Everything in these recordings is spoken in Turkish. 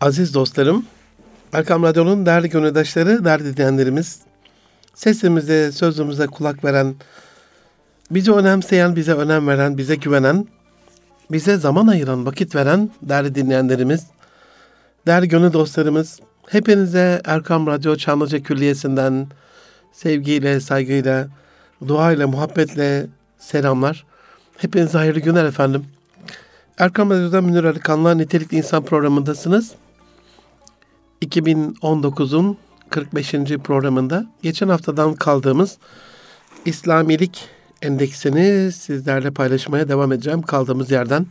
Aziz dostlarım, Erkam Radyo'nun değerli gönüldaşları, değerli dinleyenlerimiz, sesimize, sözümüze kulak veren, bizi önemseyen, bize önem veren, bize güvenen, bize zaman ayıran, vakit veren değerli dinleyenlerimiz, değerli gönül dostlarımız, hepinize Erkam Radyo Çamlıca Külliyesi'nden sevgiyle, saygıyla, duayla, muhabbetle selamlar. Hepinize hayırlı günler efendim. Erkam Radyo'da Münir Arıkan'la Nitelikli İnsan programındasınız. 2019'un 45. programında geçen haftadan kaldığımız İslamilik endeksini sizlerle paylaşmaya devam edeceğim kaldığımız yerden.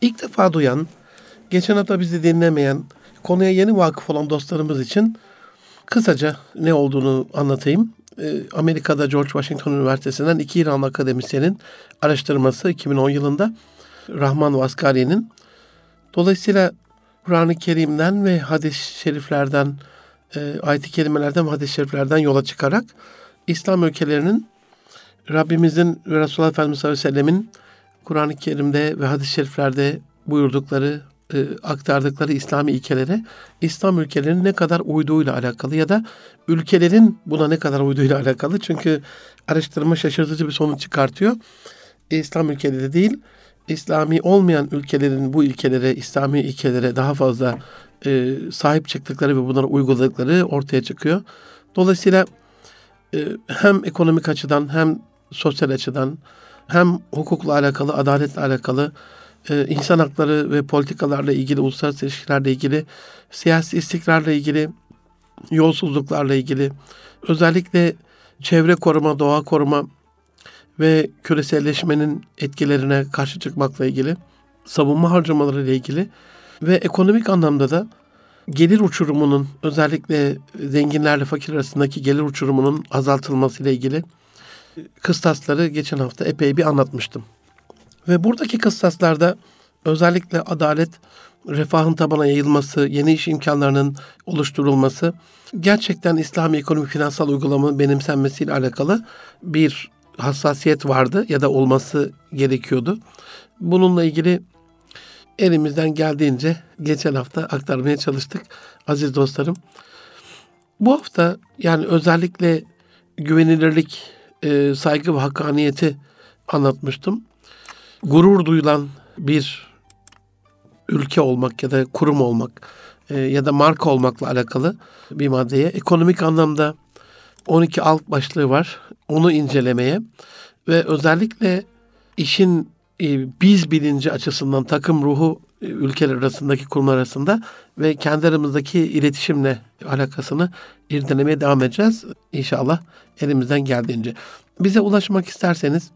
İlk defa duyan, geçen hafta bizi dinlemeyen, konuya yeni vakıf olan dostlarımız için kısaca ne olduğunu anlatayım. Ee, Amerika'da George Washington Üniversitesi'nden iki İranlı akademisyenin araştırması 2010 yılında Rahman Vaskari'nin. Dolayısıyla Kur'an-ı Kerim'den ve hadis-i şeriflerden, e, ayet-i kerimelerden ve hadis-i şeriflerden yola çıkarak İslam ülkelerinin Rabbimizin ve Resulullah Efendimiz sallallahu aleyhi ve sellemin Kur'an-ı Kerim'de ve hadis-i şeriflerde buyurdukları, e, aktardıkları İslami ilkelere İslam ülkelerinin ne kadar uyduğuyla alakalı ya da ülkelerin buna ne kadar uyduğuyla alakalı. Çünkü araştırma şaşırtıcı bir sonuç çıkartıyor. İslam ülkeleri değil, İslami olmayan ülkelerin bu ilkelere, İslami ilkelere daha fazla e, sahip çıktıkları ve bunları uyguladıkları ortaya çıkıyor. Dolayısıyla e, hem ekonomik açıdan hem sosyal açıdan hem hukukla alakalı, adaletle alakalı, e, insan hakları ve politikalarla ilgili, uluslararası ilişkilerle ilgili, siyasi istikrarla ilgili, yolsuzluklarla ilgili, özellikle çevre koruma, doğa koruma, ve küreselleşmenin etkilerine karşı çıkmakla ilgili, savunma harcamaları ile ilgili ve ekonomik anlamda da gelir uçurumunun özellikle zenginlerle fakir arasındaki gelir uçurumunun azaltılması ile ilgili kıstasları geçen hafta epey bir anlatmıştım. Ve buradaki kıstaslarda özellikle adalet, refahın tabana yayılması, yeni iş imkanlarının oluşturulması, gerçekten İslami ekonomi finansal uygulamanın benimsenmesiyle alakalı bir hassasiyet vardı ya da olması gerekiyordu. Bununla ilgili elimizden geldiğince geçen hafta aktarmaya çalıştık aziz dostlarım. Bu hafta yani özellikle güvenilirlik, e, saygı ve hakkaniyeti anlatmıştım. Gurur duyulan bir ülke olmak ya da kurum olmak e, ya da marka olmakla alakalı bir maddeye ekonomik anlamda 12 alt başlığı var. Onu incelemeye ve özellikle işin e, biz bilinci açısından takım ruhu e, ülkeler arasındaki kurumlar arasında ve kendi aramızdaki iletişimle alakasını irdelemeye devam edeceğiz. İnşallah elimizden geldiğince. Bize ulaşmak isterseniz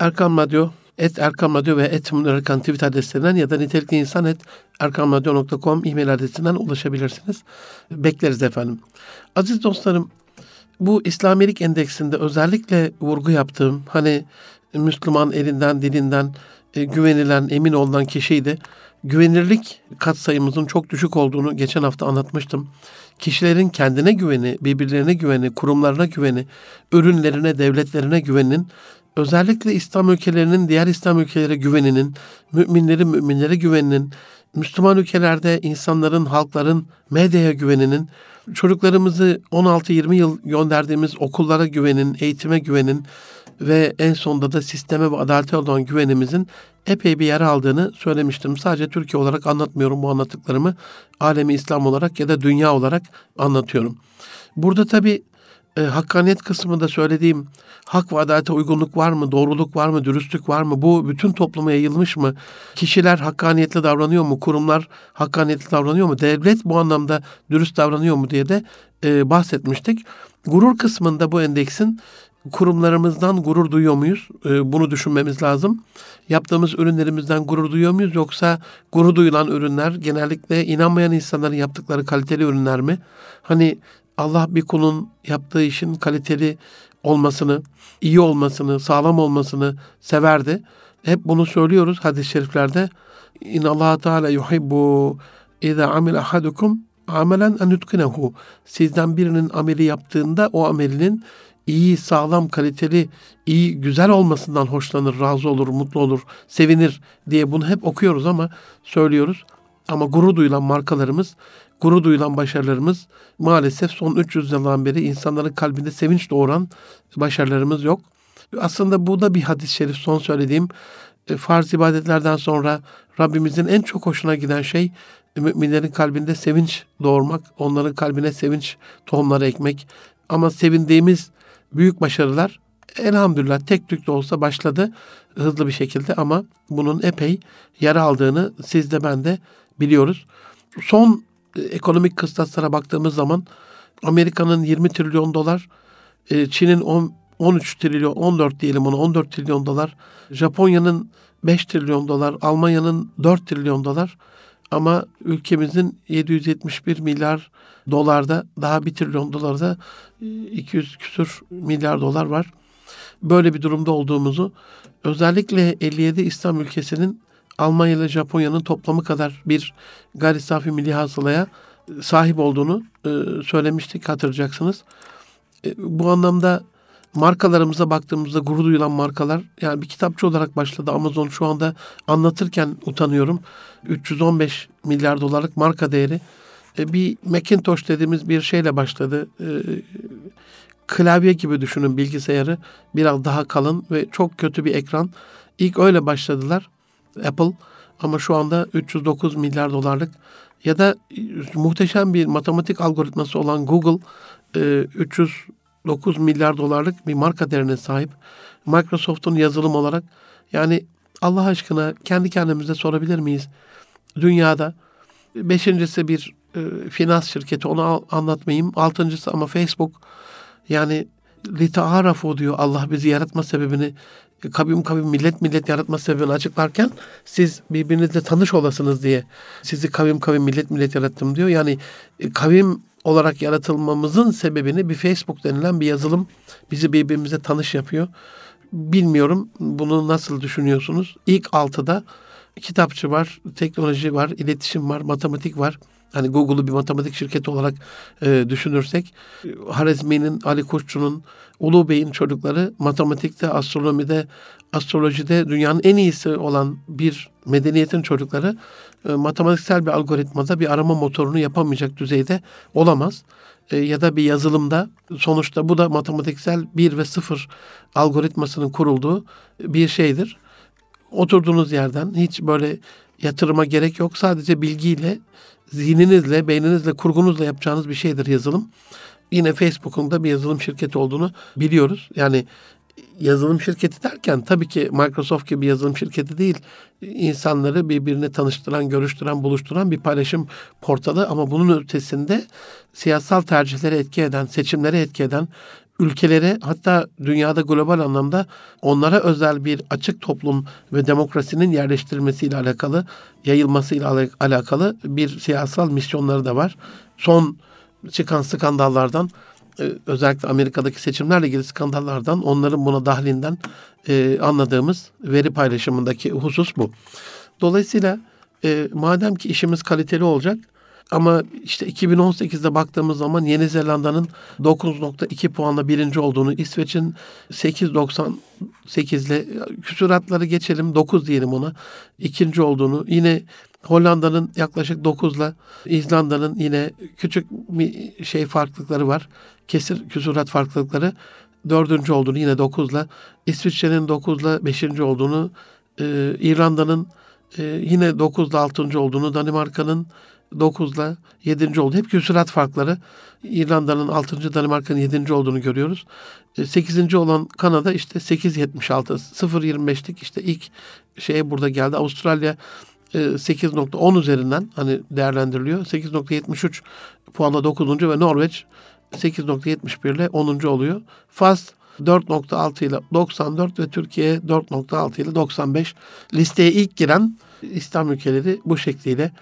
Erkan Radyo, et Erkan Radyo ve et Erkan Twitter adreslerinden ya da nitelikli insan et erkanradyo.com e-mail adresinden ulaşabilirsiniz. Bekleriz efendim. Aziz dostlarım bu İslamilik endeksinde özellikle vurgu yaptığım hani Müslüman elinden dilinden e, güvenilen emin olunan kişiydi. Güvenirlik katsayımızın çok düşük olduğunu geçen hafta anlatmıştım. Kişilerin kendine güveni, birbirlerine güveni, kurumlarına güveni, ürünlerine, devletlerine güveninin özellikle İslam ülkelerinin diğer İslam ülkelere güveninin, müminlerin müminlere güveninin, Müslüman ülkelerde insanların, halkların medyaya güveninin çocuklarımızı 16-20 yıl gönderdiğimiz okullara güvenin, eğitime güvenin ve en sonunda da sisteme ve adalete olan güvenimizin epey bir yer aldığını söylemiştim. Sadece Türkiye olarak anlatmıyorum bu anlattıklarımı. Alemi İslam olarak ya da dünya olarak anlatıyorum. Burada tabii e, hakkaniyet kısmında söylediğim hak ve adalete uygunluk var mı, doğruluk var mı, dürüstlük var mı? Bu bütün topluma yayılmış mı? Kişiler hakkaniyetli davranıyor mu? Kurumlar hakkaniyetli davranıyor mu? Devlet bu anlamda dürüst davranıyor mu diye de e, bahsetmiştik. Gurur kısmında bu endeksin kurumlarımızdan gurur duyuyor muyuz? E, bunu düşünmemiz lazım. Yaptığımız ürünlerimizden gurur duyuyor muyuz? Yoksa gurur duyulan ürünler genellikle inanmayan insanların yaptıkları kaliteli ürünler mi? Hani Allah bir kulun yaptığı işin kaliteli olmasını, iyi olmasını, sağlam olmasını severdi. Hep bunu söylüyoruz hadis-i şeriflerde. İn Allah Teala yuhibbu iza amil ahadukum amelen en. Sizden birinin ameli yaptığında o amelinin iyi, sağlam, kaliteli, iyi, güzel olmasından hoşlanır, razı olur, mutlu olur, sevinir diye bunu hep okuyoruz ama söylüyoruz. Ama gurur duyulan markalarımız, gurur duyulan başarılarımız maalesef son 300 yıldan beri insanların kalbinde sevinç doğuran başarılarımız yok. Aslında bu da bir hadis-i şerif son söylediğim. E, farz ibadetlerden sonra Rabbimizin en çok hoşuna giden şey müminlerin kalbinde sevinç doğurmak, onların kalbine sevinç tohumları ekmek. Ama sevindiğimiz büyük başarılar elhamdülillah tek tük de olsa başladı hızlı bir şekilde ama bunun epey yer aldığını siz de ben de biliyoruz. Son e, ekonomik kıstaslara baktığımız zaman Amerika'nın 20 trilyon dolar, e, Çin'in 10, 13 trilyon, 14 diyelim ona 14 trilyon dolar, Japonya'nın 5 trilyon dolar, Almanya'nın 4 trilyon dolar ama ülkemizin 771 milyar dolarda daha 1 trilyon dolarda 200 küsur milyar dolar var. Böyle bir durumda olduğumuzu özellikle 57 İslam ülkesinin Almanya ile Japonya'nın toplamı kadar bir gayri safi milli hasılaya sahip olduğunu e, söylemiştik hatırlayacaksınız. E, bu anlamda markalarımıza baktığımızda gurur duyulan markalar yani bir kitapçı olarak başladı Amazon şu anda anlatırken utanıyorum. 315 milyar dolarlık marka değeri. E, bir Macintosh dediğimiz bir şeyle başladı. E, klavye gibi düşünün bilgisayarı. Biraz daha kalın ve çok kötü bir ekran. İlk öyle başladılar Apple ama şu anda 309 milyar dolarlık ya da muhteşem bir matematik algoritması olan Google 309 milyar dolarlık bir marka değerine sahip. Microsoft'un yazılım olarak yani Allah aşkına kendi kendimize sorabilir miyiz? Dünyada beşincisi bir e, finans şirketi onu anlatmayayım. Altıncısı ama Facebook yani lita'arafu diyor Allah bizi yaratma sebebini kabim kabim millet millet yaratma sebebini açıklarken siz birbirinizle tanış olasınız diye sizi kavim kavim millet millet yarattım diyor. Yani e, kavim olarak yaratılmamızın sebebini bir Facebook denilen bir yazılım bizi birbirimize tanış yapıyor. Bilmiyorum bunu nasıl düşünüyorsunuz? İlk altıda kitapçı var, teknoloji var, iletişim var, matematik var. Hani Google'u bir matematik şirketi olarak e, düşünürsek Harizmi'nin, Ali Koççu'nun, Ulu Bey'in çocukları matematikte, astronomide, astrolojide dünyanın en iyisi olan bir medeniyetin çocukları e, matematiksel bir algoritmada bir arama motorunu yapamayacak düzeyde olamaz. E, ya da bir yazılımda sonuçta bu da matematiksel bir ve sıfır algoritmasının kurulduğu bir şeydir. Oturduğunuz yerden hiç böyle yatırıma gerek yok. Sadece bilgiyle zihninizle, beyninizle, kurgunuzla yapacağınız bir şeydir yazılım. Yine Facebook'un da bir yazılım şirketi olduğunu biliyoruz. Yani yazılım şirketi derken tabii ki Microsoft gibi yazılım şirketi değil. İnsanları birbirine tanıştıran, görüştüren, buluşturan bir paylaşım portalı ama bunun ötesinde siyasal tercihlere etki eden, seçimlere etki eden, ülkelere hatta dünyada global anlamda onlara özel bir açık toplum ve demokrasinin yerleştirilmesiyle alakalı, yayılmasıyla alakalı bir siyasal misyonları da var. Son çıkan skandallardan e, özellikle Amerika'daki seçimlerle ilgili skandallardan onların buna dahlinden e, anladığımız veri paylaşımındaki husus bu. Dolayısıyla e, madem ki işimiz kaliteli olacak ama işte 2018'de baktığımız zaman Yeni Zelanda'nın 9.2 puanla birinci olduğunu, İsveç'in 8.98 ile küsuratları geçelim 9 diyelim ona ikinci olduğunu, yine Hollanda'nın yaklaşık 9'la İzlanda'nın yine küçük bir şey farklılıkları var. Kesir küsurat farklılıkları dördüncü olduğunu yine 9'la İsviçre'nin 9'la beşinci olduğunu e, İrlanda'nın e, yine 9'la altıncı olduğunu Danimarka'nın 9'la 7. oldu. Hep küsurat farkları. İrlanda'nın 6. Danimarka'nın 7. olduğunu görüyoruz. 8. E, olan Kanada işte 8.76 0.25'lik işte ilk şeye burada geldi. Avustralya 8.10 e, üzerinden hani değerlendiriliyor. 8.73 puanla 9. ve Norveç 8.71 ile 10. oluyor. Fas 4.6 ile 94 ve Türkiye 4.6 ile 95. Listeye ilk giren İslam ülkeleri bu şekliyle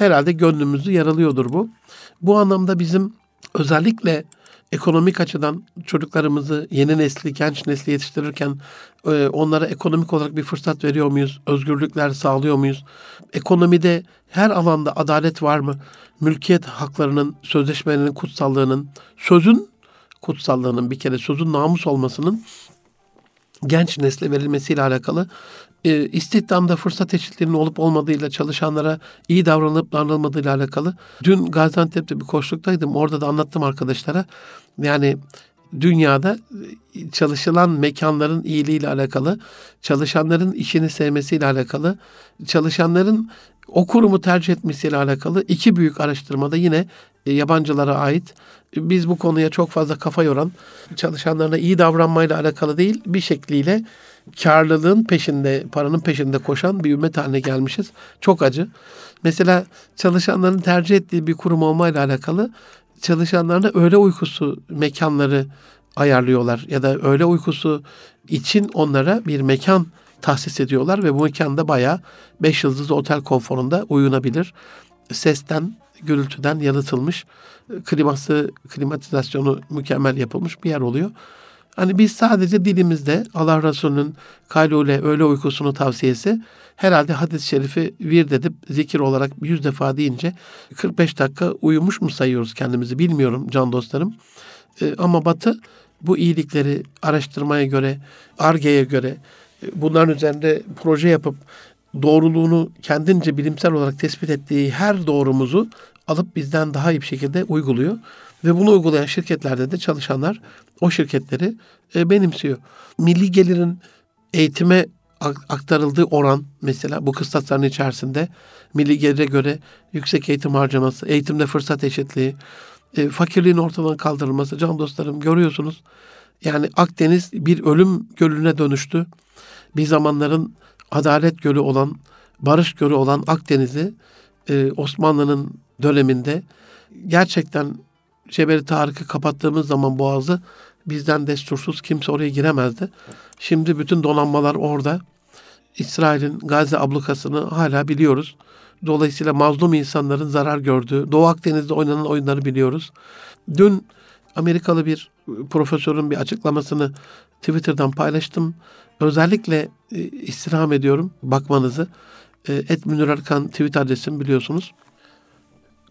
herhalde gönlümüzü yaralıyordur bu. Bu anlamda bizim özellikle ekonomik açıdan çocuklarımızı yeni nesli, genç nesli yetiştirirken e, onlara ekonomik olarak bir fırsat veriyor muyuz? Özgürlükler sağlıyor muyuz? Ekonomide her alanda adalet var mı? Mülkiyet haklarının, sözleşmelerinin kutsallığının, sözün kutsallığının bir kere sözün namus olmasının genç nesle verilmesiyle alakalı e, istihdamda fırsat eşitliğinin olup olmadığıyla çalışanlara iyi davranılıp davranılmadığıyla alakalı. Dün Gaziantep'te bir koşuluktaydım. Orada da anlattım arkadaşlara. Yani dünyada e, çalışılan mekanların iyiliğiyle alakalı, çalışanların işini sevmesiyle alakalı, çalışanların o kurumu tercih etmesiyle alakalı iki büyük araştırmada yine e, yabancılara ait. Biz bu konuya çok fazla kafa yoran, çalışanlarına iyi davranmayla alakalı değil, bir şekliyle karlılığın peşinde, paranın peşinde koşan bir ümmet haline gelmişiz. Çok acı. Mesela çalışanların tercih ettiği bir kurum olmayla alakalı çalışanlarına öğle uykusu mekanları ayarlıyorlar ya da öğle uykusu için onlara bir mekan tahsis ediyorlar ve bu mekanda bayağı 5 yıldızlı otel konforunda uyunabilir. Sesten, gürültüden yalıtılmış, kliması, klimatizasyonu mükemmel yapılmış bir yer oluyor. Hani biz sadece dilimizde Allah Resulü'nün kaylule öğle uykusunu tavsiyesi herhalde hadis-i şerifi vir edip zikir olarak yüz defa deyince 45 dakika uyumuş mu sayıyoruz kendimizi bilmiyorum can dostlarım. Ee, ama Batı bu iyilikleri araştırmaya göre, argeye göre e, bunların üzerinde proje yapıp doğruluğunu kendince bilimsel olarak tespit ettiği her doğrumuzu alıp bizden daha iyi bir şekilde uyguluyor. Ve bunu uygulayan şirketlerde de çalışanlar o şirketleri e, benimsiyor. Milli gelirin eğitime aktarıldığı oran mesela bu kıstasların içerisinde milli gelire göre yüksek eğitim harcaması, eğitimde fırsat eşitliği, e, fakirliğin ortadan kaldırılması. Can dostlarım görüyorsunuz. Yani Akdeniz bir ölüm gölüne dönüştü. Bir zamanların adalet gölü olan, barış gölü olan Akdeniz'i e, Osmanlı'nın döneminde gerçekten Cebeli Tarık'ı kapattığımız zaman boğazı bizden destursuz kimse oraya giremezdi. Şimdi bütün donanmalar orada. İsrail'in Gazze ablukasını hala biliyoruz. Dolayısıyla mazlum insanların zarar gördüğü, Doğu Akdeniz'de oynanan oyunları biliyoruz. Dün Amerikalı bir profesörün bir açıklamasını Twitter'dan paylaştım. Özellikle e, istirham ediyorum bakmanızı. Et Münir Arkan tweet adresim biliyorsunuz.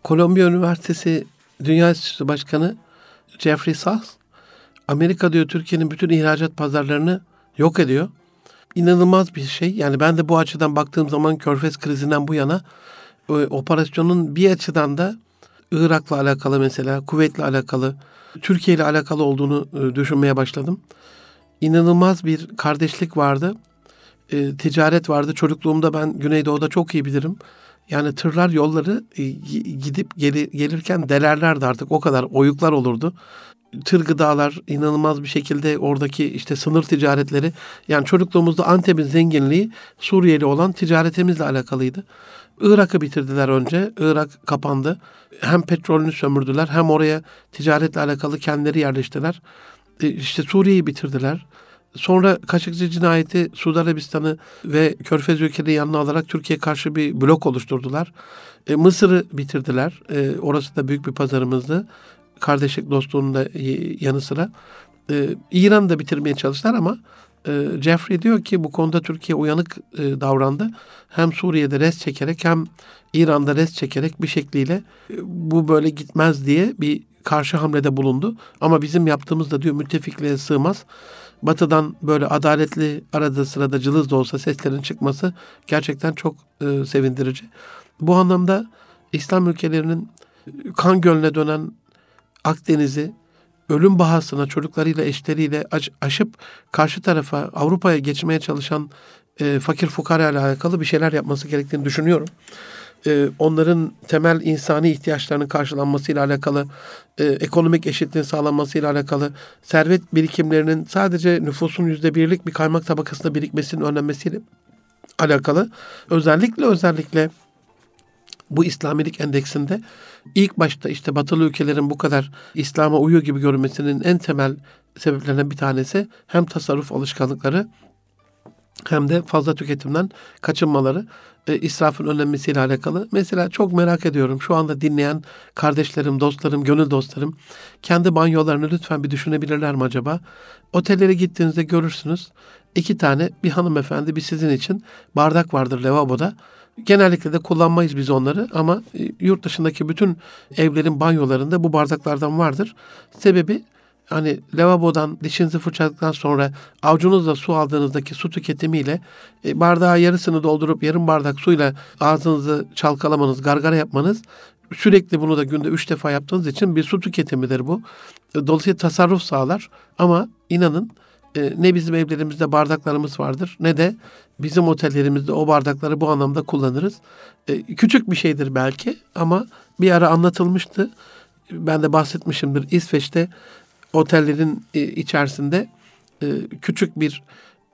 Kolombiya Üniversitesi Dünya Enstitüsü Başkanı Jeffrey Sachs, Amerika diyor Türkiye'nin bütün ihracat pazarlarını yok ediyor. İnanılmaz bir şey. Yani ben de bu açıdan baktığım zaman Körfez krizinden bu yana e, operasyonun bir açıdan da Irak'la alakalı mesela, Kuveyt'le alakalı, Türkiye ile alakalı olduğunu e, düşünmeye başladım. İnanılmaz bir kardeşlik vardı. E, ticaret vardı. Çocukluğumda ben Güneydoğu'da çok iyi bilirim. Yani tırlar yolları e, gidip geli, gelirken delerlerdi artık o kadar oyuklar olurdu. Tır gıdalar inanılmaz bir şekilde oradaki işte sınır ticaretleri yani çocukluğumuzda Antep'in zenginliği Suriyeli olan ticaretimizle alakalıydı. Irak'ı bitirdiler önce. Irak kapandı. Hem petrolünü sömürdüler hem oraya ticaretle alakalı kendileri yerleştiler. E, işte Suriye'yi bitirdiler. Sonra Kaşıkçı cinayeti Suudi Arabistan'ı ve Körfez ülkeleri yanına alarak Türkiye karşı bir blok oluşturdular. E, Mısır'ı bitirdiler. E, orası da büyük bir pazarımızdı. Kardeşlik dostluğunun da yanı sıra. E, İran'ı da bitirmeye çalıştılar ama e, Jeffrey diyor ki bu konuda Türkiye uyanık e, davrandı. Hem Suriye'de res çekerek hem İran'da res çekerek bir şekliyle e, bu böyle gitmez diye bir karşı hamlede bulundu. Ama bizim yaptığımız da diyor müttefikliğe sığmaz. Batı'dan böyle adaletli arada sırada cılız da olsa seslerin çıkması gerçekten çok e, sevindirici. Bu anlamda İslam ülkelerinin kan gölüne dönen Akdeniz'i ölüm bahasına çocuklarıyla eşleriyle aş, aşıp karşı tarafa Avrupa'ya geçmeye çalışan e, fakir fukara ile alakalı bir şeyler yapması gerektiğini düşünüyorum e, onların temel insani ihtiyaçlarının karşılanmasıyla alakalı, e, ekonomik eşitliğin sağlanmasıyla alakalı, servet birikimlerinin sadece nüfusun yüzde birlik bir kaymak tabakasında birikmesinin önlenmesiyle alakalı. Özellikle özellikle bu İslamilik endeksinde ilk başta işte batılı ülkelerin bu kadar İslam'a uyuyor gibi görünmesinin en temel sebeplerinden bir tanesi hem tasarruf alışkanlıkları hem de fazla tüketimden kaçınmaları e, israfın önlenmesiyle alakalı. Mesela çok merak ediyorum şu anda dinleyen kardeşlerim, dostlarım, gönül dostlarım kendi banyolarını lütfen bir düşünebilirler mi acaba? Otellere gittiğinizde görürsünüz iki tane bir hanımefendi bir sizin için bardak vardır lavaboda. Genellikle de kullanmayız biz onları ama e, yurt dışındaki bütün evlerin banyolarında bu bardaklardan vardır. Sebebi hani lavabodan dişinizi fırçaladıktan sonra avucunuzla su aldığınızdaki su tüketimiyle e, bardağı yarısını doldurup yarım bardak suyla ağzınızı çalkalamanız, gargara yapmanız sürekli bunu da günde üç defa yaptığınız için bir su tüketimidir bu. E, dolayısıyla tasarruf sağlar ama inanın e, ne bizim evlerimizde bardaklarımız vardır ne de bizim otellerimizde o bardakları bu anlamda kullanırız. E, küçük bir şeydir belki ama bir ara anlatılmıştı. Ben de bahsetmişimdir. İsveç'te otellerin e, içerisinde e, küçük bir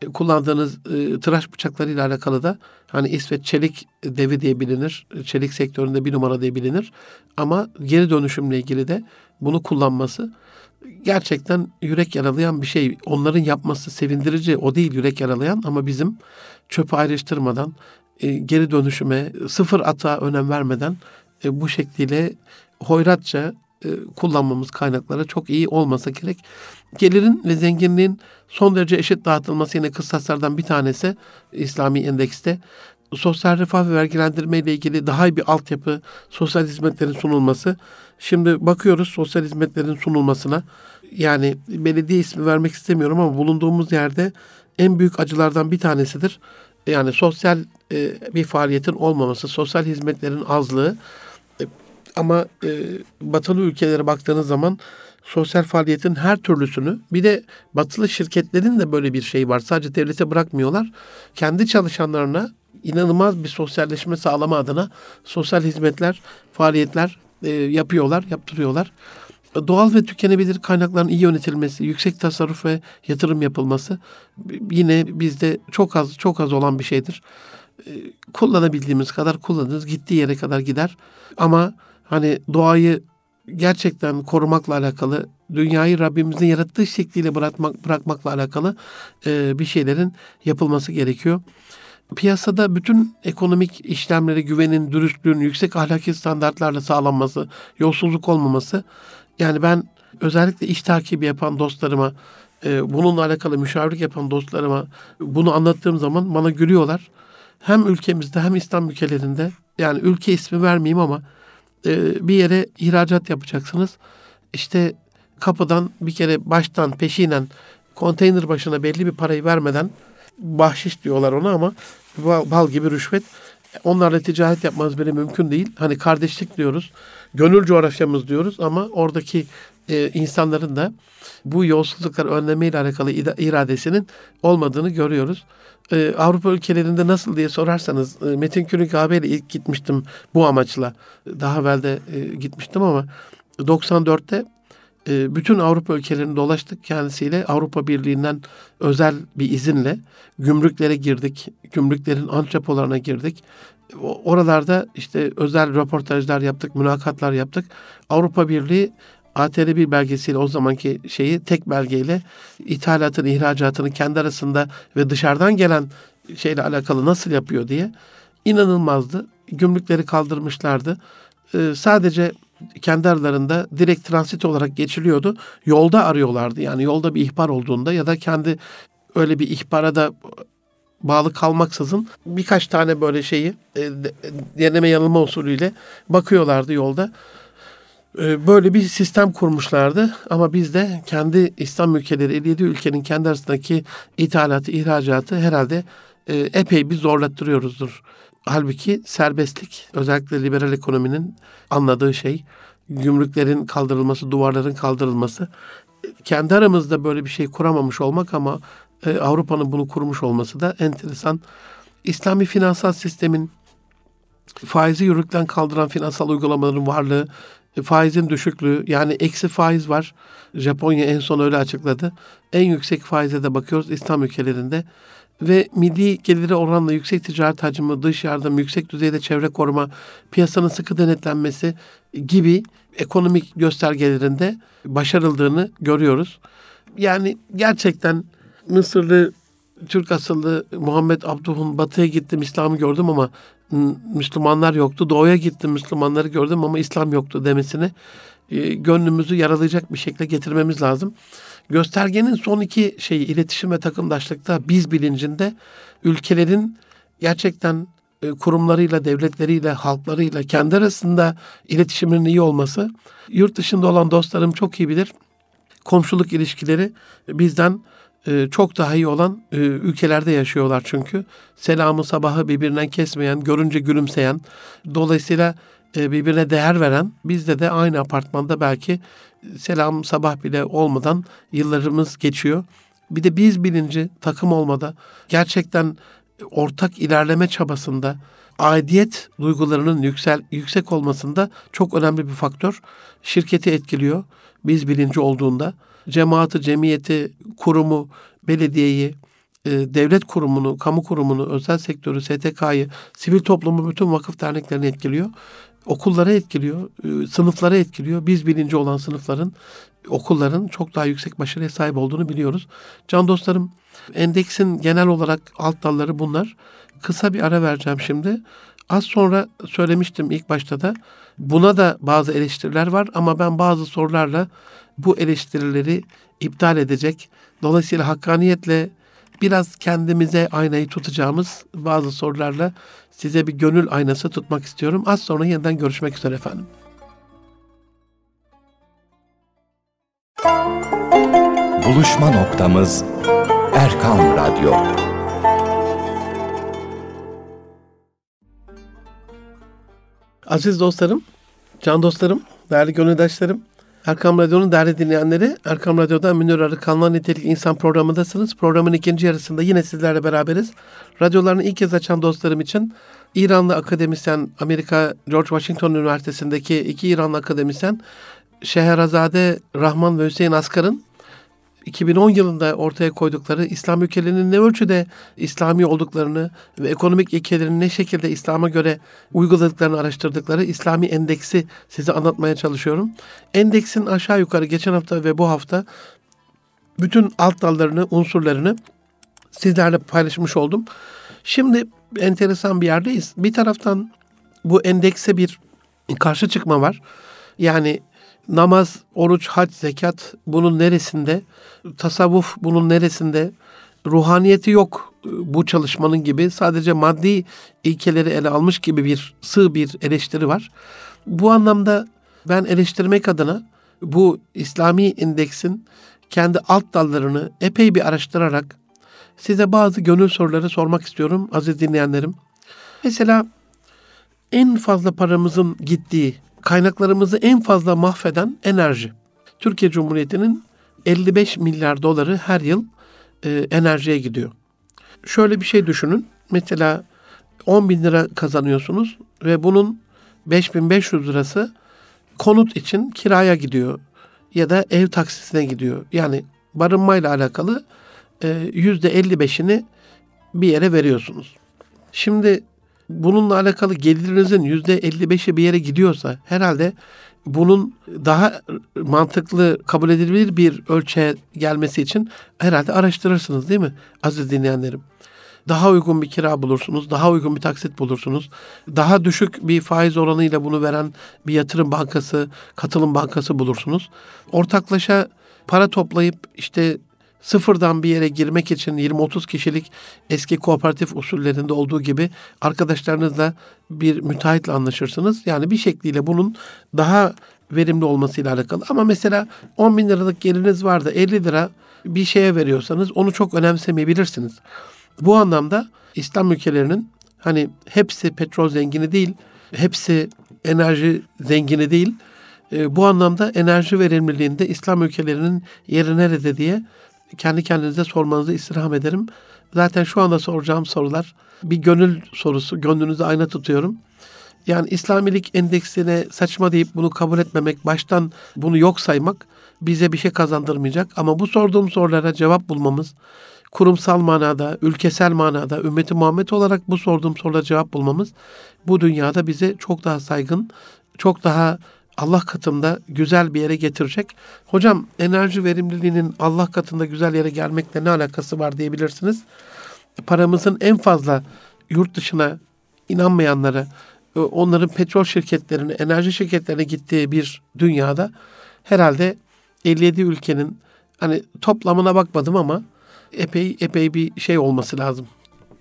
e, kullandığınız e, tıraş bıçaklarıyla alakalı da hani İsveç çelik devi diye bilinir. Çelik sektöründe bir numara diye bilinir. Ama geri dönüşümle ilgili de bunu kullanması gerçekten yürek yaralayan bir şey. Onların yapması sevindirici. O değil yürek yaralayan ama bizim çöpü ayrıştırmadan, geri dönüşüme, sıfır atağa önem vermeden bu şekliyle hoyratça e, kullanmamız kaynakları çok iyi olmasa gerek. Gelirin ve zenginliğin son derece eşit dağıtılması yine kıstaslardan bir tanesi İslami endekste. Sosyal refah ve vergilendirme ile ilgili daha iyi bir altyapı, sosyal hizmetlerin sunulması. Şimdi bakıyoruz sosyal hizmetlerin sunulmasına. Yani belediye ismi vermek istemiyorum ama bulunduğumuz yerde en büyük acılardan bir tanesidir. Yani sosyal e, bir faaliyetin olmaması, sosyal hizmetlerin azlığı. E, ama e, batılı ülkelere baktığınız zaman sosyal faaliyetin her türlüsünü bir de batılı şirketlerin de böyle bir şey var. Sadece devlete bırakmıyorlar. Kendi çalışanlarına inanılmaz bir sosyalleşme sağlama adına sosyal hizmetler, faaliyetler e, yapıyorlar, yaptırıyorlar. Doğal ve tükenebilir kaynakların iyi yönetilmesi, yüksek tasarruf ve yatırım yapılması yine bizde çok az çok az olan bir şeydir. E, kullanabildiğimiz kadar kullanırız, gittiği yere kadar gider. Ama hani doğayı gerçekten korumakla alakalı, dünyayı Rabbimizin yarattığı şekliyle bırakmak, bırakmakla alakalı e, bir şeylerin yapılması gerekiyor. Piyasada bütün ekonomik işlemleri güvenin, dürüstlüğün, yüksek ahlaki standartlarla sağlanması, yolsuzluk olmaması. Yani ben özellikle iş takibi yapan dostlarıma, e, bununla alakalı müşavirlik yapan dostlarıma bunu anlattığım zaman bana gülüyorlar. Hem ülkemizde hem İslam ülkelerinde yani ülke ismi vermeyeyim ama e, bir yere ihracat yapacaksınız. İşte kapıdan bir kere baştan peşinen konteyner başına belli bir parayı vermeden bahşiş diyorlar ona ama bal gibi rüşvet. Onlarla ticaret yapmanız bile mümkün değil. Hani kardeşlik diyoruz, gönül coğrafyamız diyoruz ama oradaki e, insanların da bu yolsuzluklar önlemeyle alakalı iradesinin olmadığını görüyoruz. Ee, Avrupa ülkelerinde nasıl diye sorarsanız e, Metin Külünk abiyle ilk gitmiştim bu amaçla. Daha evvel de e, gitmiştim ama 94'te e, bütün Avrupa ülkelerini dolaştık kendisiyle. Avrupa Birliği'nden özel bir izinle gümrüklere girdik. Gümrüklerin antrepolarına girdik. Oralarda işte özel röportajlar yaptık, mülakatlar yaptık. Avrupa Birliği ATR1 belgesiyle o zamanki şeyi tek belgeyle ithalatını, ihracatını kendi arasında ve dışarıdan gelen şeyle alakalı nasıl yapıyor diye inanılmazdı. Gümrükleri kaldırmışlardı. Ee, sadece kendi aralarında direkt transit olarak geçiliyordu. Yolda arıyorlardı. Yani yolda bir ihbar olduğunda ya da kendi öyle bir ihbara da bağlı kalmaksızın birkaç tane böyle şeyi e, deneme yanılma usulüyle bakıyorlardı yolda. E, böyle bir sistem kurmuşlardı ama biz de kendi İslam ülkeleri 57 ülkenin kendi arasındaki ithalatı, ihracatı herhalde e, epey bir zorlattırıyoruzdur. Halbuki serbestlik özellikle liberal ekonominin anladığı şey gümrüklerin kaldırılması, duvarların kaldırılması. Kendi aramızda böyle bir şey kuramamış olmak ama e, Avrupa'nın bunu kurmuş olması da enteresan. İslami finansal sistemin faizi yürürlükten kaldıran finansal uygulamaların varlığı, faizin düşüklüğü yani eksi faiz var. Japonya en son öyle açıkladı. En yüksek faize de bakıyoruz İslam ülkelerinde ve milli geliri oranla yüksek ticaret hacmi, dış yardım, yüksek düzeyde çevre koruma, piyasanın sıkı denetlenmesi gibi ekonomik göstergelerinde başarıldığını görüyoruz. Yani gerçekten Mısırlı Türk asıllı Muhammed Abduh'un batıya gittim İslam'ı gördüm ama Müslümanlar yoktu. Doğuya gittim Müslümanları gördüm ama İslam yoktu demesini e, gönlümüzü yaralayacak bir şekilde getirmemiz lazım. Göstergenin son iki şeyi iletişim ve takımdaşlıkta biz bilincinde ülkelerin gerçekten e, kurumlarıyla, devletleriyle, halklarıyla kendi arasında iletişimin iyi olması. Yurt dışında olan dostlarım çok iyi bilir. komşuluk ilişkileri bizden e, çok daha iyi olan e, ülkelerde yaşıyorlar çünkü. Selamı sabahı birbirinden kesmeyen, görünce gülümseyen, dolayısıyla e, birbirine değer veren, bizde de aynı apartmanda belki selam sabah bile olmadan yıllarımız geçiyor. Bir de biz bilinci takım olmada gerçekten ortak ilerleme çabasında aidiyet duygularının yüksel, yüksek olmasında çok önemli bir faktör. Şirketi etkiliyor biz bilinci olduğunda. Cemaati, cemiyeti, kurumu, belediyeyi, e, devlet kurumunu, kamu kurumunu, özel sektörü, STK'yı, sivil toplumu, bütün vakıf derneklerini etkiliyor. Okullara etkiliyor, e, sınıflara etkiliyor. Biz bilinci olan sınıfların, okulların çok daha yüksek başarıya sahip olduğunu biliyoruz. Can dostlarım, endeksin genel olarak alt dalları bunlar. Kısa bir ara vereceğim şimdi. Az sonra söylemiştim ilk başta da buna da bazı eleştiriler var ama ben bazı sorularla bu eleştirileri iptal edecek. Dolayısıyla hakkaniyetle biraz kendimize aynayı tutacağımız bazı sorularla size bir gönül aynası tutmak istiyorum. Az sonra yeniden görüşmek üzere efendim. Buluşma noktamız Erkam Radyo. Aziz dostlarım, can dostlarım, değerli gönüldaşlarım, Erkam Radyo'nun değerli dinleyenleri, Erkam Radyo'da Münir Arıkan'la Nitelik İnsan programındasınız. Programın ikinci yarısında yine sizlerle beraberiz. Radyolarını ilk kez açan dostlarım için İranlı akademisyen, Amerika George Washington Üniversitesi'ndeki iki İranlı akademisyen Şehrazade Rahman ve Hüseyin Askar'ın 2010 yılında ortaya koydukları İslam ülkelerinin ne ölçüde İslami olduklarını ve ekonomik ilkelerini ne şekilde İslam'a göre uyguladıklarını araştırdıkları İslami endeksi size anlatmaya çalışıyorum. Endeksin aşağı yukarı geçen hafta ve bu hafta bütün alt dallarını, unsurlarını sizlerle paylaşmış oldum. Şimdi enteresan bir yerdeyiz. Bir taraftan bu endekse bir karşı çıkma var. Yani namaz, oruç, hac, zekat bunun neresinde? Tasavvuf bunun neresinde? Ruhaniyeti yok bu çalışmanın gibi sadece maddi ilkeleri ele almış gibi bir sığ bir eleştiri var. Bu anlamda ben eleştirmek adına bu İslami indeksin kendi alt dallarını epey bir araştırarak size bazı gönül soruları sormak istiyorum aziz dinleyenlerim. Mesela en fazla paramızın gittiği kaynaklarımızı en fazla mahveden enerji. Türkiye Cumhuriyeti'nin 55 milyar doları her yıl e, enerjiye gidiyor. Şöyle bir şey düşünün. Mesela 10 bin lira kazanıyorsunuz ve bunun 5500 lirası konut için kiraya gidiyor ya da ev taksisine gidiyor. Yani barınmayla alakalı e, yüzde 55'ini bir yere veriyorsunuz. Şimdi bununla alakalı gelirinizin yüzde 55'i bir yere gidiyorsa herhalde bunun daha mantıklı kabul edilebilir bir ölçüye gelmesi için herhalde araştırırsınız değil mi aziz dinleyenlerim? Daha uygun bir kira bulursunuz, daha uygun bir taksit bulursunuz. Daha düşük bir faiz oranıyla bunu veren bir yatırım bankası, katılım bankası bulursunuz. Ortaklaşa para toplayıp işte sıfırdan bir yere girmek için 20-30 kişilik eski kooperatif usullerinde olduğu gibi arkadaşlarınızla bir müteahhitle anlaşırsınız. Yani bir şekliyle bunun daha verimli olmasıyla alakalı. Ama mesela 10 bin liralık geliriniz vardı 50 lira bir şeye veriyorsanız onu çok önemsemeyebilirsiniz. Bu anlamda İslam ülkelerinin hani hepsi petrol zengini değil, hepsi enerji zengini değil. E, bu anlamda enerji verimliliğinde İslam ülkelerinin yeri nerede diye kendi kendinize sormanızı istirham ederim. Zaten şu anda soracağım sorular bir gönül sorusu. Gönlünüzü ayna tutuyorum. Yani İslamilik endeksine saçma deyip bunu kabul etmemek, baştan bunu yok saymak bize bir şey kazandırmayacak. Ama bu sorduğum sorulara cevap bulmamız, kurumsal manada, ülkesel manada, ümmeti Muhammed olarak bu sorduğum sorulara cevap bulmamız bu dünyada bize çok daha saygın, çok daha Allah katında güzel bir yere getirecek. Hocam enerji verimliliğinin Allah katında güzel yere gelmekle ne alakası var diyebilirsiniz. Paramızın en fazla yurt dışına inanmayanlara, e, onların petrol şirketlerine, enerji şirketlerine gittiği bir dünyada herhalde 57 ülkenin hani toplamına bakmadım ama epey epey bir şey olması lazım.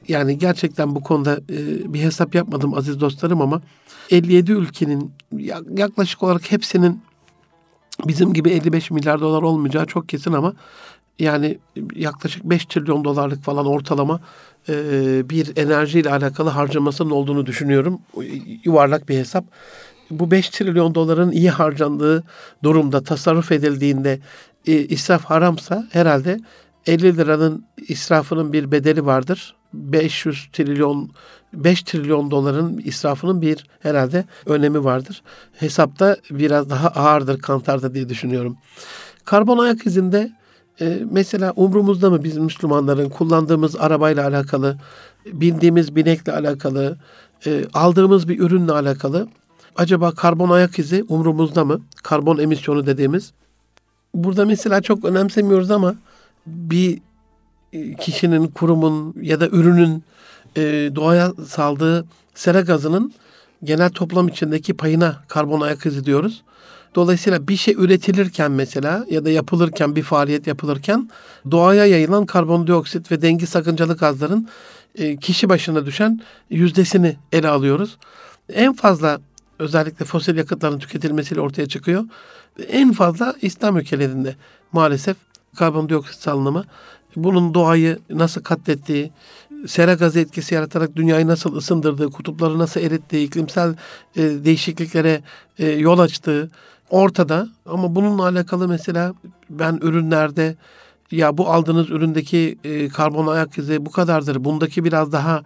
Yani gerçekten bu konuda e, bir hesap yapmadım aziz dostlarım ama 57 ülkenin yaklaşık olarak hepsinin bizim gibi 55 milyar dolar olmayacağı çok kesin ama yani yaklaşık 5 trilyon dolarlık falan ortalama e, bir enerjiyle alakalı harcamasının olduğunu düşünüyorum. Yuvarlak bir hesap. Bu 5 trilyon doların iyi harcandığı durumda tasarruf edildiğinde e, israf haramsa herhalde 50 liranın israfının bir bedeli vardır. 500 trilyon 5 trilyon doların israfının bir herhalde önemi vardır. Hesapta biraz daha ağırdır kantarda diye düşünüyorum. Karbon ayak izinde e, mesela umrumuzda mı biz Müslümanların kullandığımız arabayla alakalı, bindiğimiz binekle alakalı, e, aldığımız bir ürünle alakalı acaba karbon ayak izi umrumuzda mı? Karbon emisyonu dediğimiz. Burada mesela çok önemsemiyoruz ama bir kişinin, kurumun ya da ürünün e, doğaya saldığı sera gazının genel toplam içindeki payına karbon ayak izi diyoruz. Dolayısıyla bir şey üretilirken mesela ya da yapılırken bir faaliyet yapılırken doğaya yayılan karbondioksit ve dengi sakıncalı gazların e, kişi başına düşen yüzdesini ele alıyoruz. En fazla özellikle fosil yakıtların tüketilmesiyle ortaya çıkıyor. En fazla İslam ülkelerinde maalesef karbondioksit salınımı bunun doğayı nasıl katlettiği, sera gazı etkisi yaratarak dünyayı nasıl ısındırdığı, kutupları nasıl erittiği, iklimsel e, değişikliklere e, yol açtığı ortada. Ama bununla alakalı mesela ben ürünlerde ya bu aldığınız üründeki e, karbon ayak izi bu kadardır, bundaki biraz daha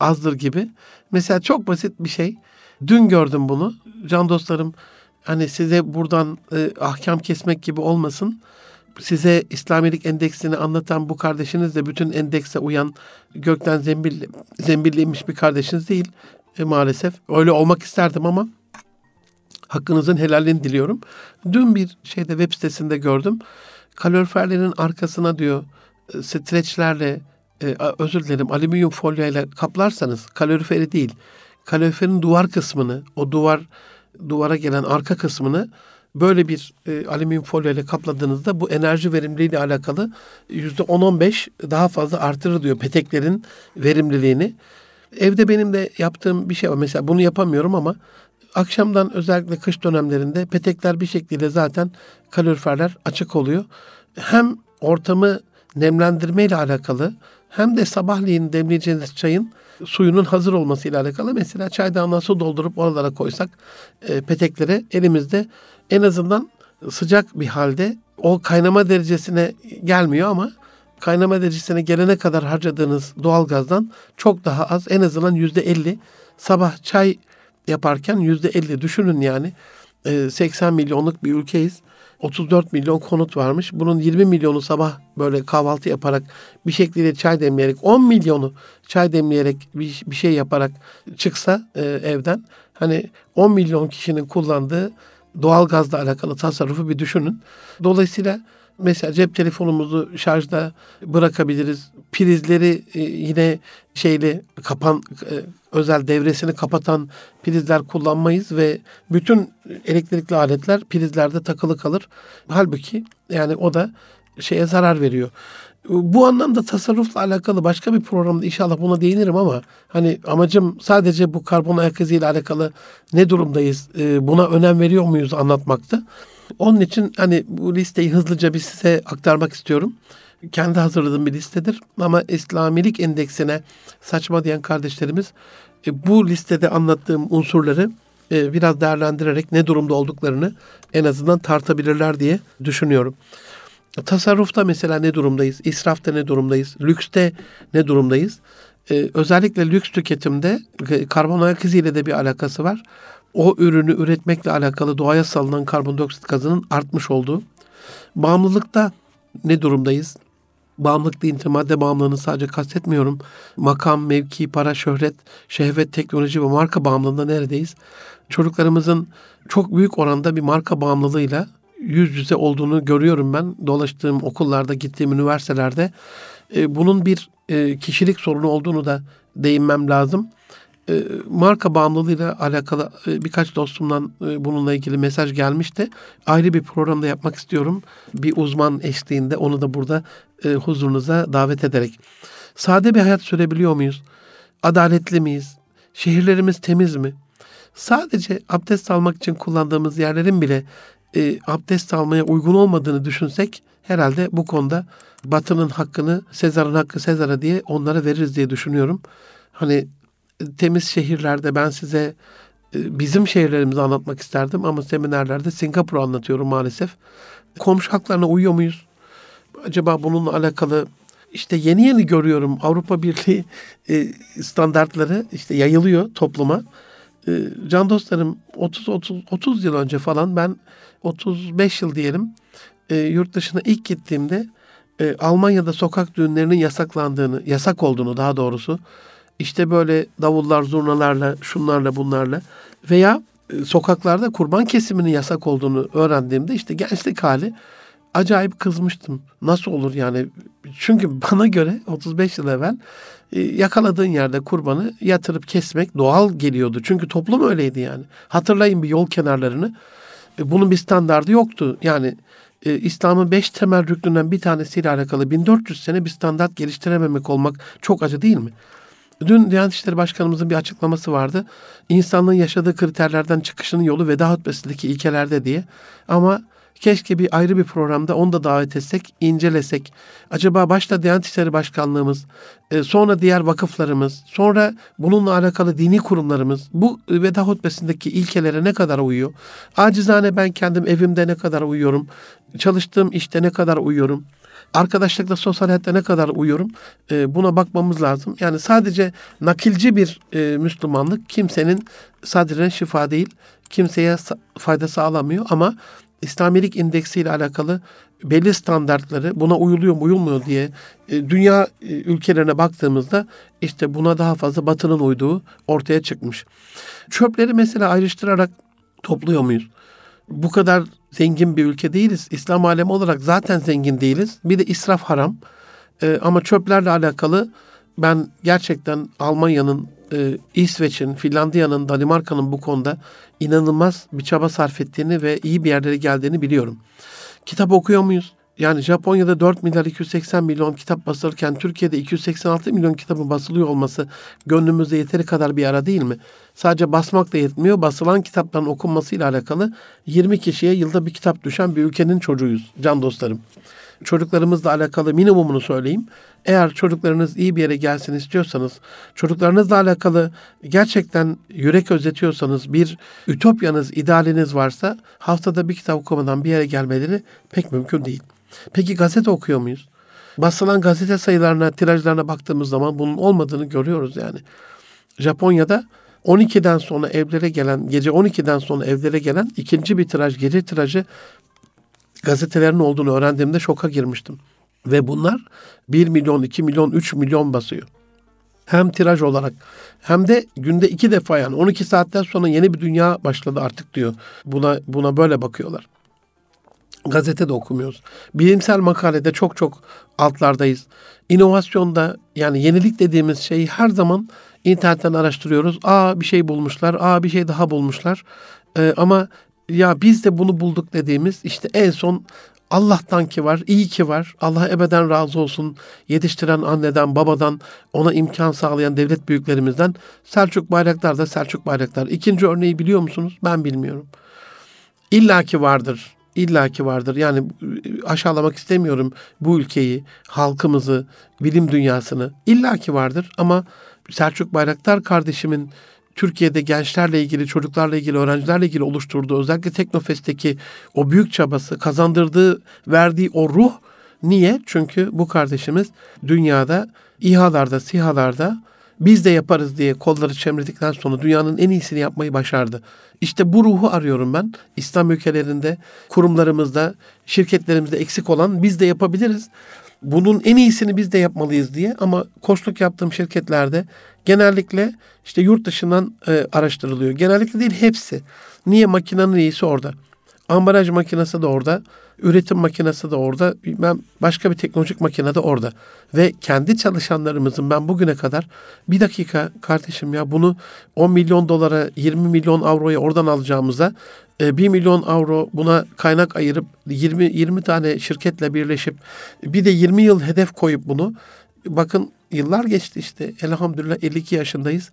azdır gibi. Mesela çok basit bir şey. Dün gördüm bunu. Can dostlarım hani size buradan e, ahkam kesmek gibi olmasın size İslamilik endeksini anlatan bu kardeşiniz de bütün endekse uyan gökten zembil, zembilliymiş bir kardeşiniz değil e, maalesef. Öyle olmak isterdim ama hakkınızın helalini diliyorum. Dün bir şeyde web sitesinde gördüm. Kaloriferlerin arkasına diyor e, streçlerle e, özür dilerim alüminyum folyoyla kaplarsanız kaloriferi değil kaloriferin duvar kısmını o duvar duvara gelen arka kısmını böyle bir e, alüminyum folyo ile kapladığınızda bu enerji verimliliği ile alakalı yüzde 10-15 daha fazla artırır diyor peteklerin verimliliğini. Evde benim de yaptığım bir şey var. Mesela bunu yapamıyorum ama akşamdan özellikle kış dönemlerinde petekler bir şekilde zaten kaloriferler açık oluyor. Hem ortamı nemlendirme ile alakalı hem de sabahleyin demleyeceğiniz çayın suyunun hazır olması ile alakalı. Mesela çaydanlığa su doldurup oralara koysak e, peteklere elimizde en azından sıcak bir halde o kaynama derecesine gelmiyor ama kaynama derecesine gelene kadar harcadığınız doğalgazdan çok daha az en azından yüzde elli sabah çay yaparken yüzde elli düşünün yani 80 milyonluk bir ülkeyiz. 34 milyon konut varmış. Bunun 20 milyonu sabah böyle kahvaltı yaparak bir şekilde çay demleyerek 10 milyonu çay demleyerek bir, bir şey yaparak çıksa e, evden hani 10 milyon kişinin kullandığı doğal gazla alakalı tasarrufu bir düşünün. Dolayısıyla mesela cep telefonumuzu şarjda bırakabiliriz. Prizleri e, yine şeyle kapan e, özel devresini kapatan prizler kullanmayız ve bütün elektrikli aletler prizlerde takılı kalır. Halbuki yani o da şeye zarar veriyor. Bu anlamda tasarrufla alakalı başka bir programda inşallah buna değinirim ama hani amacım sadece bu karbon ayak izi ile alakalı ne durumdayız, e, buna önem veriyor muyuz anlatmakta. Onun için hani bu listeyi hızlıca bir size aktarmak istiyorum. Kendi hazırladığım bir listedir ama İslamilik endeksine saçma diyen kardeşlerimiz e, bu listede anlattığım unsurları e, biraz değerlendirerek ne durumda olduklarını en azından tartabilirler diye düşünüyorum. Tasarrufta mesela ne durumdayız? İsrafta ne durumdayız? Lükste ne durumdayız? Ee, özellikle lüks tüketimde e, karbon ayak iziyle de bir alakası var. O ürünü üretmekle alakalı doğaya salınan karbondioksit gazının artmış olduğu. Bağımlılıkta ne durumdayız? Bağımlılık deyince madde bağımlılığını sadece kastetmiyorum. Makam, mevki, para, şöhret, şehvet, teknoloji ve marka bağımlılığında neredeyiz? Çocuklarımızın çok büyük oranda bir marka bağımlılığıyla yüz yüze olduğunu görüyorum ben. Dolaştığım okullarda, gittiğim üniversitelerde. E, bunun bir e, kişilik sorunu olduğunu da değinmem lazım. E, marka bağımlılığıyla alakalı e, birkaç dostumdan e, bununla ilgili mesaj gelmişti. Ayrı bir programda yapmak istiyorum. Bir uzman eşliğinde onu da burada e, huzurunuza davet ederek. Sade bir hayat sürebiliyor muyuz? Adaletli miyiz? Şehirlerimiz temiz mi? Sadece abdest almak için kullandığımız yerlerin bile e, abdest almaya uygun olmadığını düşünsek herhalde bu konuda Batı'nın hakkını Sezar'ın hakkı Sezar'a diye onlara veririz diye düşünüyorum. Hani e, temiz şehirlerde ben size e, bizim şehirlerimizi anlatmak isterdim ama seminerlerde Singapur'u anlatıyorum maalesef. Komşu haklarına uyuyor muyuz? Acaba bununla alakalı işte yeni yeni görüyorum Avrupa Birliği e, standartları işte yayılıyor topluma. Can dostlarım 30 30 30 yıl önce falan ben 35 yıl diyelim e, yurt dışına ilk gittiğimde e, Almanya'da sokak düğünlerinin yasaklandığını, yasak olduğunu daha doğrusu işte böyle davullar, zurnalarla, şunlarla, bunlarla veya e, sokaklarda kurban kesiminin yasak olduğunu öğrendiğimde işte gençlik hali acayip kızmıştım. Nasıl olur yani? Çünkü bana göre 35 yıl evvel e, yakaladığın yerde kurbanı yatırıp kesmek doğal geliyordu. Çünkü toplum öyleydi yani. Hatırlayın bir yol kenarlarını. E, bunun bir standardı yoktu. Yani e, İslam'ın beş temel rüknünden bir tanesiyle alakalı 1400 sene bir standart geliştirememek olmak çok acı değil mi? Dün Diyanet İşleri Başkanımızın bir açıklaması vardı. İnsanlığın yaşadığı kriterlerden çıkışının yolu veda hutbesindeki ilkelerde diye. Ama keşke bir ayrı bir programda onu da davet etsek, incelesek. Acaba başta Diyanet İşleri Başkanlığımız, e, sonra diğer vakıflarımız, sonra bununla alakalı dini kurumlarımız bu veda hutbesindeki ilkelere ne kadar uyuyor? Acizane ben kendim evimde ne kadar uyuyorum? Çalıştığım işte ne kadar uyuyorum? arkadaşlıkla sosyal hayatta ne kadar uyuyorum e, buna bakmamız lazım. Yani sadece nakilci bir e, Müslümanlık kimsenin sadrine şifa değil, kimseye fayda sağlamıyor ama İslamilik indeksi ile alakalı belli standartları buna uyuluyor mu uyulmuyor diye e, dünya e, ülkelerine baktığımızda işte buna daha fazla batının uyduğu ortaya çıkmış. Çöpleri mesela ayrıştırarak topluyor muyuz? Bu kadar zengin bir ülke değiliz. İslam alemi olarak zaten zengin değiliz. Bir de israf haram. E, ama çöplerle alakalı ben gerçekten Almanya'nın, e, İsveç'in, Finlandiya'nın, Danimarka'nın bu konuda inanılmaz bir çaba sarf ettiğini ve iyi bir yerlere geldiğini biliyorum. Kitap okuyor muyuz? Yani Japonya'da 4 milyar 280 milyon kitap basılırken Türkiye'de 286 milyon kitabın basılıyor olması gönlümüzde yeteri kadar bir ara değil mi? Sadece basmak da yetmiyor. Basılan kitapların okunmasıyla alakalı 20 kişiye yılda bir kitap düşen bir ülkenin çocuğuyuz can dostlarım. Çocuklarımızla alakalı minimumunu söyleyeyim. Eğer çocuklarınız iyi bir yere gelsin istiyorsanız, çocuklarınızla alakalı gerçekten yürek özetiyorsanız, bir ütopyanız, idealiniz varsa haftada bir kitap okumadan bir yere gelmeleri pek mümkün değil. Peki gazete okuyor muyuz? Basılan gazete sayılarına, tirajlarına baktığımız zaman bunun olmadığını görüyoruz yani. Japonya'da 12'den sonra evlere gelen, gece 12'den sonra evlere gelen ikinci bir tiraj, gece tirajı gazetelerin olduğunu öğrendiğimde şoka girmiştim. Ve bunlar 1 milyon, 2 milyon, 3 milyon basıyor. Hem tiraj olarak hem de günde iki defa yani 12 saatten sonra yeni bir dünya başladı artık diyor. Buna buna böyle bakıyorlar. Gazete de okumuyoruz. Bilimsel makalede çok çok altlardayız. İnovasyonda yani yenilik dediğimiz şeyi her zaman internetten araştırıyoruz. Aa bir şey bulmuşlar, aa bir şey daha bulmuşlar. Ee, ama ya biz de bunu bulduk dediğimiz işte en son Allah'tan ki var, iyi ki var. Allah ebeden razı olsun. Yetiştiren anneden, babadan, ona imkan sağlayan devlet büyüklerimizden. Selçuk Bayraktar da Selçuk Bayraktar. İkinci örneği biliyor musunuz? Ben bilmiyorum. İlla ki vardır. İlla ki vardır. Yani aşağılamak istemiyorum bu ülkeyi, halkımızı, bilim dünyasını. İlla ki vardır ama Selçuk Bayraktar kardeşimin Türkiye'de gençlerle ilgili, çocuklarla ilgili, öğrencilerle ilgili oluşturduğu özellikle Teknofest'teki o büyük çabası, kazandırdığı, verdiği o ruh niye? Çünkü bu kardeşimiz dünyada İHA'larda, SİHA'larda biz de yaparız diye kolları çemredikten sonra dünyanın en iyisini yapmayı başardı. İşte bu ruhu arıyorum ben. İslam ülkelerinde, kurumlarımızda, şirketlerimizde eksik olan biz de yapabiliriz bunun en iyisini biz de yapmalıyız diye ama koçluk yaptığım şirketlerde genellikle işte yurt dışından e, araştırılıyor. Genellikle değil hepsi. Niye makinenin iyisi orada? Ambalaj makinesi de orada, üretim makinesi de orada, ben başka bir teknolojik makine de orada. Ve kendi çalışanlarımızın ben bugüne kadar bir dakika kardeşim ya bunu 10 milyon dolara 20 milyon avroya oradan alacağımıza 1 e, milyon avro buna kaynak ayırıp 20 20 tane şirketle birleşip bir de 20 yıl hedef koyup bunu bakın yıllar geçti işte. Elhamdülillah 52 yaşındayız.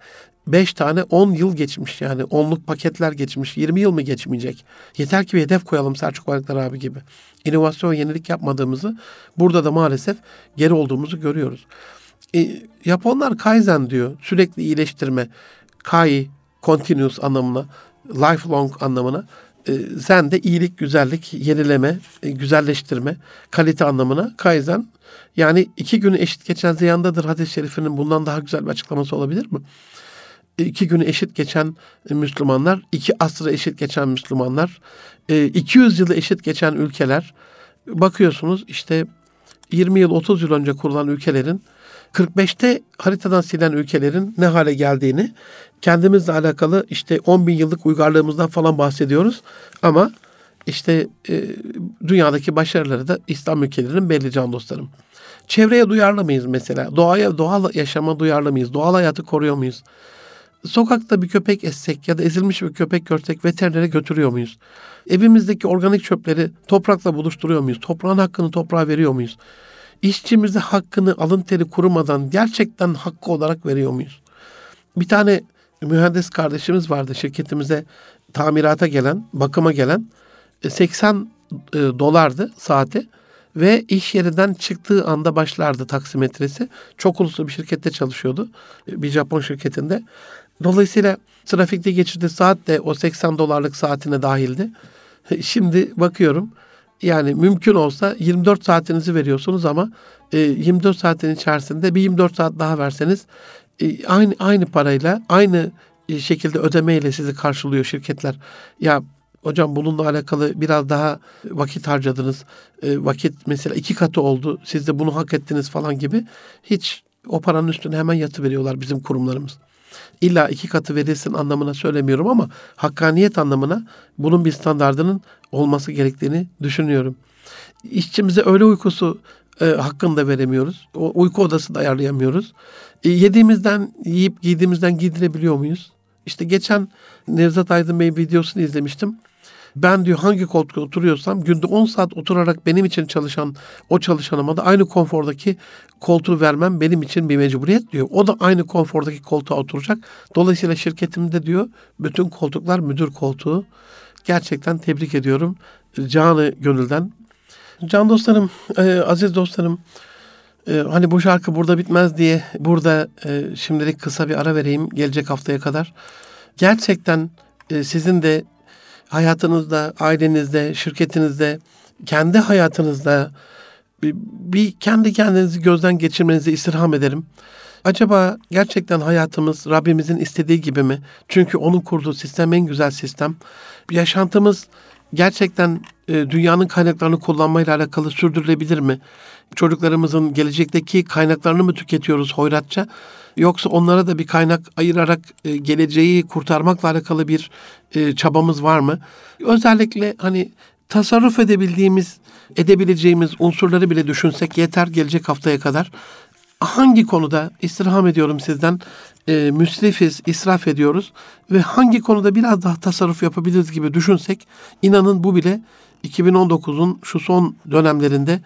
5 tane 10 yıl geçmiş yani. Onluk paketler geçmiş. 20 yıl mı geçmeyecek? Yeter ki bir hedef koyalım Selçuk Bayraktar abi gibi. İnovasyon, yenilik yapmadığımızı burada da maalesef geri olduğumuzu görüyoruz. E, Japonlar Kaizen diyor. Sürekli iyileştirme. Kai, continuous anlamına, lifelong anlamına. E, zen de iyilik, güzellik, yenileme, e, güzelleştirme, kalite anlamına. Kaizen yani iki günü eşit geçen ziyandadır hadis-i şerifinin bundan daha güzel bir açıklaması olabilir mi? İki günü eşit geçen Müslümanlar, iki asrı eşit geçen Müslümanlar, 200 yılı eşit geçen ülkeler. Bakıyorsunuz işte 20 yıl 30 yıl önce kurulan ülkelerin 45'te haritadan silen ülkelerin ne hale geldiğini kendimizle alakalı işte 10 bin yıllık uygarlığımızdan falan bahsediyoruz. Ama işte e, dünyadaki başarıları da İslam ülkelerinin belli can dostlarım. Çevreye duyarlı mıyız mesela? Doğaya, doğal yaşama duyarlı mıyız? Doğal hayatı koruyor muyuz? Sokakta bir köpek essek ya da ezilmiş bir köpek görsek veterinere götürüyor muyuz? Evimizdeki organik çöpleri toprakla buluşturuyor muyuz? Toprağın hakkını toprağa veriyor muyuz? İşçimize hakkını alın teri kurumadan gerçekten hakkı olarak veriyor muyuz? Bir tane mühendis kardeşimiz vardı şirketimize tamirata gelen, bakıma gelen 80 e, dolardı saati ve iş yerinden çıktığı anda başlardı taksimetresi. Çok uluslu bir şirkette çalışıyordu. Bir Japon şirketinde. Dolayısıyla trafikte geçirdiği saat de o 80 dolarlık saatine dahildi. Şimdi bakıyorum yani mümkün olsa 24 saatinizi veriyorsunuz ama 24 saatin içerisinde bir 24 saat daha verseniz e, aynı aynı parayla aynı e, şekilde ödemeyle sizi karşılıyor şirketler. Ya hocam bununla alakalı biraz daha vakit harcadınız. E, vakit mesela iki katı oldu. Siz de bunu hak ettiniz falan gibi. Hiç o paranın üstüne hemen yatı veriyorlar bizim kurumlarımız. İlla iki katı verilsin anlamına söylemiyorum ama hakkaniyet anlamına bunun bir standardının olması gerektiğini düşünüyorum. İşçimize öğle uykusu e, hakkını veremiyoruz. O uyku odası da ayarlayamıyoruz. E, yediğimizden, yiyip giydiğimizden giydirebiliyor muyuz? İşte geçen Nevzat Aydın Bey'in videosunu izlemiştim. Ben diyor hangi koltukta oturuyorsam günde 10 saat oturarak benim için çalışan o çalışanıma da aynı konfordaki koltuğu vermem benim için bir mecburiyet diyor. O da aynı konfordaki koltuğa oturacak. Dolayısıyla şirketimde diyor bütün koltuklar müdür koltuğu. Gerçekten tebrik ediyorum. Canı gönülden. Can dostlarım, e, aziz dostlarım. E, hani bu şarkı burada bitmez diye burada e, şimdilik kısa bir ara vereyim gelecek haftaya kadar. Gerçekten e, sizin de hayatınızda, ailenizde, şirketinizde, kendi hayatınızda bir, bir kendi kendinizi gözden geçirmenizi istirham ederim. Acaba gerçekten hayatımız Rabbimizin istediği gibi mi? Çünkü onun kurduğu sistem en güzel sistem. Yaşantımız gerçekten e, dünyanın kaynaklarını kullanmayla alakalı sürdürülebilir mi? Çocuklarımızın gelecekteki kaynaklarını mı tüketiyoruz hoyratça? Yoksa onlara da bir kaynak ayırarak e, geleceği kurtarmakla alakalı bir e, çabamız var mı? Özellikle hani tasarruf edebildiğimiz, edebileceğimiz unsurları bile düşünsek yeter gelecek haftaya kadar. Hangi konuda istirham ediyorum sizden e, müsrifiz, israf ediyoruz ve hangi konuda biraz daha tasarruf yapabiliriz gibi düşünsek inanın bu bile 2019'un şu son dönemlerinde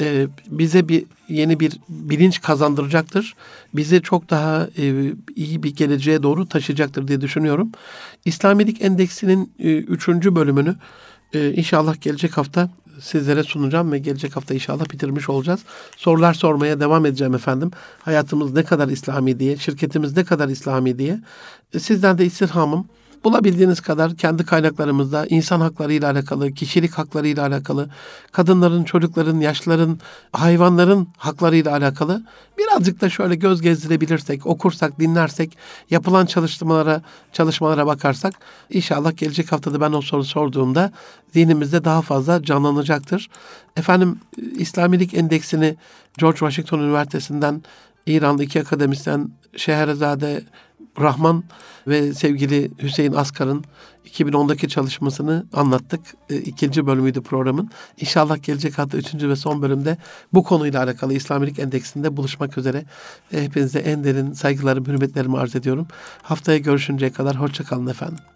e, bize bir yeni bir bilinç kazandıracaktır. Bizi çok daha e, iyi bir geleceğe doğru taşıyacaktır diye düşünüyorum. İslamilik Endeksinin e, üçüncü bölümünü e, inşallah gelecek hafta sizlere sunacağım ve gelecek hafta inşallah bitirmiş olacağız. Sorular sormaya devam edeceğim efendim. Hayatımız ne kadar İslami diye, şirketimiz ne kadar İslami diye. E, sizden de istirhamım bulabildiğiniz kadar kendi kaynaklarımızda insan hakları ile alakalı, kişilik hakları ile alakalı, kadınların, çocukların, yaşlıların, hayvanların hakları ile alakalı birazcık da şöyle göz gezdirebilirsek, okursak, dinlersek, yapılan çalışmalara, çalışmalara bakarsak inşallah gelecek haftada ben o soru sorduğumda dinimizde daha fazla canlanacaktır. Efendim İslamilik Endeksini George Washington Üniversitesi'nden İranlı iki akademisyen Şehrazade Rahman ve sevgili Hüseyin Askar'ın 2010'daki çalışmasını anlattık. E, ikinci bölümüydü programın. İnşallah gelecek hafta üçüncü ve son bölümde bu konuyla alakalı İslamilik Endeksinde buluşmak üzere. E, hepinize en derin saygılarımı, hürmetlerimi arz ediyorum. Haftaya görüşünceye kadar hoşçakalın efendim.